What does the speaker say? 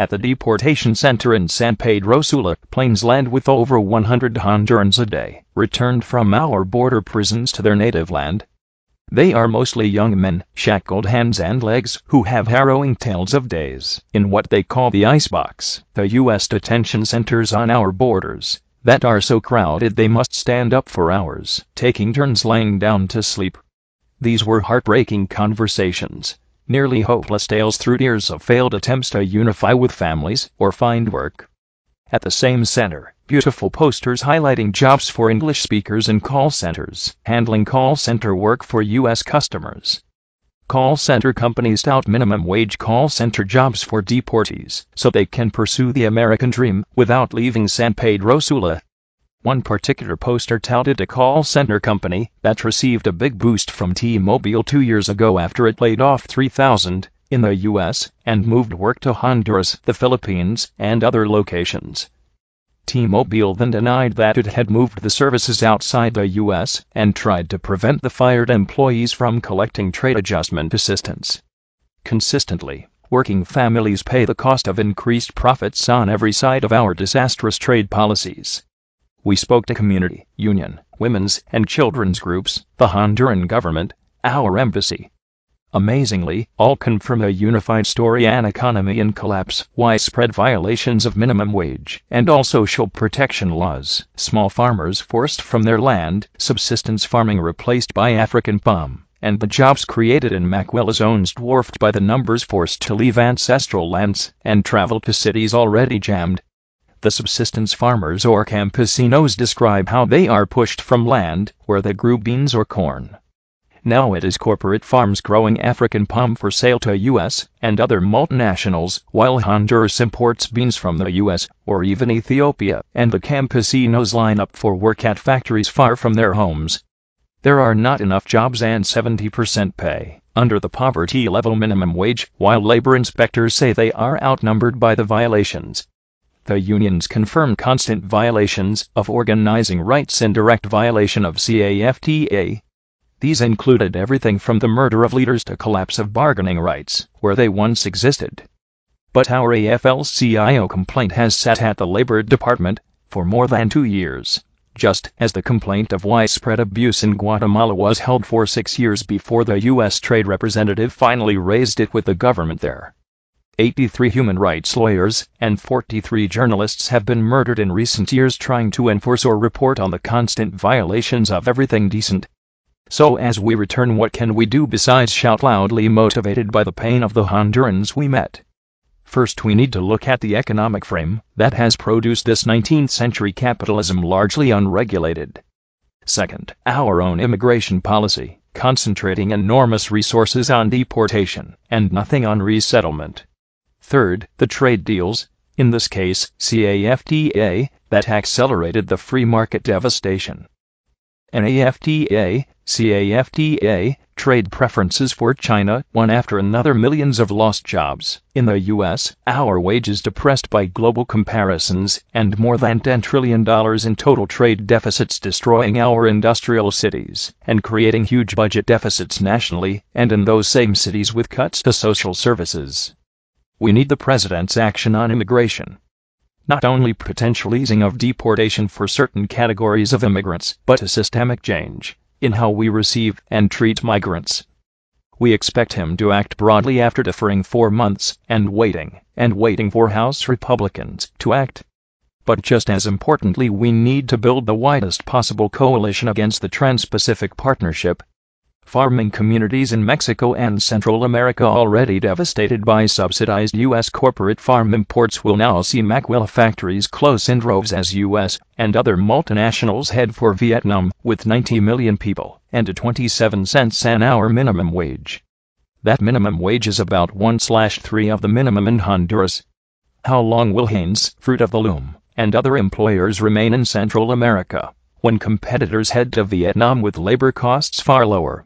At the deportation center in San Pedro Sula, planes land with over 100 Hondurans a day, returned from our border prisons to their native land. They are mostly young men, shackled hands and legs, who have harrowing tales of days in what they call the icebox, the U.S. detention centers on our borders, that are so crowded they must stand up for hours, taking turns lying down to sleep. These were heartbreaking conversations nearly hopeless tales through years of failed attempts to unify with families or find work. At the same center, beautiful posters highlighting jobs for English speakers in call centers, handling call center work for U.S. customers. Call center companies tout minimum wage call center jobs for deportees so they can pursue the American dream without leaving San Pedro Sula. One particular poster touted a call center company that received a big boost from T-Mobile two years ago after it laid off 3,000 in the U.S. and moved work to Honduras, the Philippines, and other locations. T-Mobile then denied that it had moved the services outside the U.S. and tried to prevent the fired employees from collecting trade adjustment assistance. Consistently, working families pay the cost of increased profits on every side of our disastrous trade policies. We spoke to community, union, women's, and children's groups, the Honduran government, our embassy. Amazingly, all confirm a unified story an economy in collapse, widespread violations of minimum wage and all social protection laws, small farmers forced from their land, subsistence farming replaced by African palm, and the jobs created in maquila zones dwarfed by the numbers forced to leave ancestral lands and travel to cities already jammed the subsistence farmers or campesinos describe how they are pushed from land where they grew beans or corn. Now it is corporate farms growing African palm for sale to U.S. and other multinationals, while Honduras imports beans from the U.S. or even Ethiopia, and the campesinos line up for work at factories far from their homes. There are not enough jobs and 70% pay under the poverty level minimum wage, while labor inspectors say they are outnumbered by the violations. The unions confirm constant violations of organizing rights and direct violation of CAFTA. These included everything from the murder of leaders to collapse of bargaining rights, where they once existed. But our AFL-CIO complaint has sat at the Labor Department for more than two years, just as the complaint of widespread abuse in Guatemala was held for six years before the U.S. Trade Representative finally raised it with the government there. 83 human rights lawyers and 43 journalists have been murdered in recent years trying to enforce or report on the constant violations of everything decent. So as we return what can we do besides shout loudly motivated by the pain of the Hondurans we met? First we need to look at the economic frame that has produced this 19th century capitalism largely unregulated. Second, our own immigration policy, concentrating enormous resources on deportation and nothing on resettlement. Third, the trade deals, in this case CAFTA, that accelerated the free market devastation. NAFTA, CAFTA, trade preferences for China, one after another millions of lost jobs. In the US, our wages depressed by global comparisons, and more than $10 trillion in total trade deficits destroying our industrial cities, and creating huge budget deficits nationally, and in those same cities with cuts to social services. We need the President's action on immigration. Not only potential easing of deportation for certain categories of immigrants, but a systemic change in how we receive and treat migrants. We expect him to act broadly after deferring four months and waiting and waiting for House Republicans to act. But just as importantly, we need to build the widest possible coalition against the Trans Pacific Partnership farming communities in Mexico and Central America already devastated by subsidized U.S. corporate farm imports will now see maquila factories close in droves as U.S. and other multinationals head for Vietnam with 90 million people and a 27 cents an hour minimum wage. That minimum wage is about 1 slash 3 of the minimum in Honduras. How long will Hanes, Fruit of the Loom, and other employers remain in Central America when competitors head to Vietnam with labor costs far lower?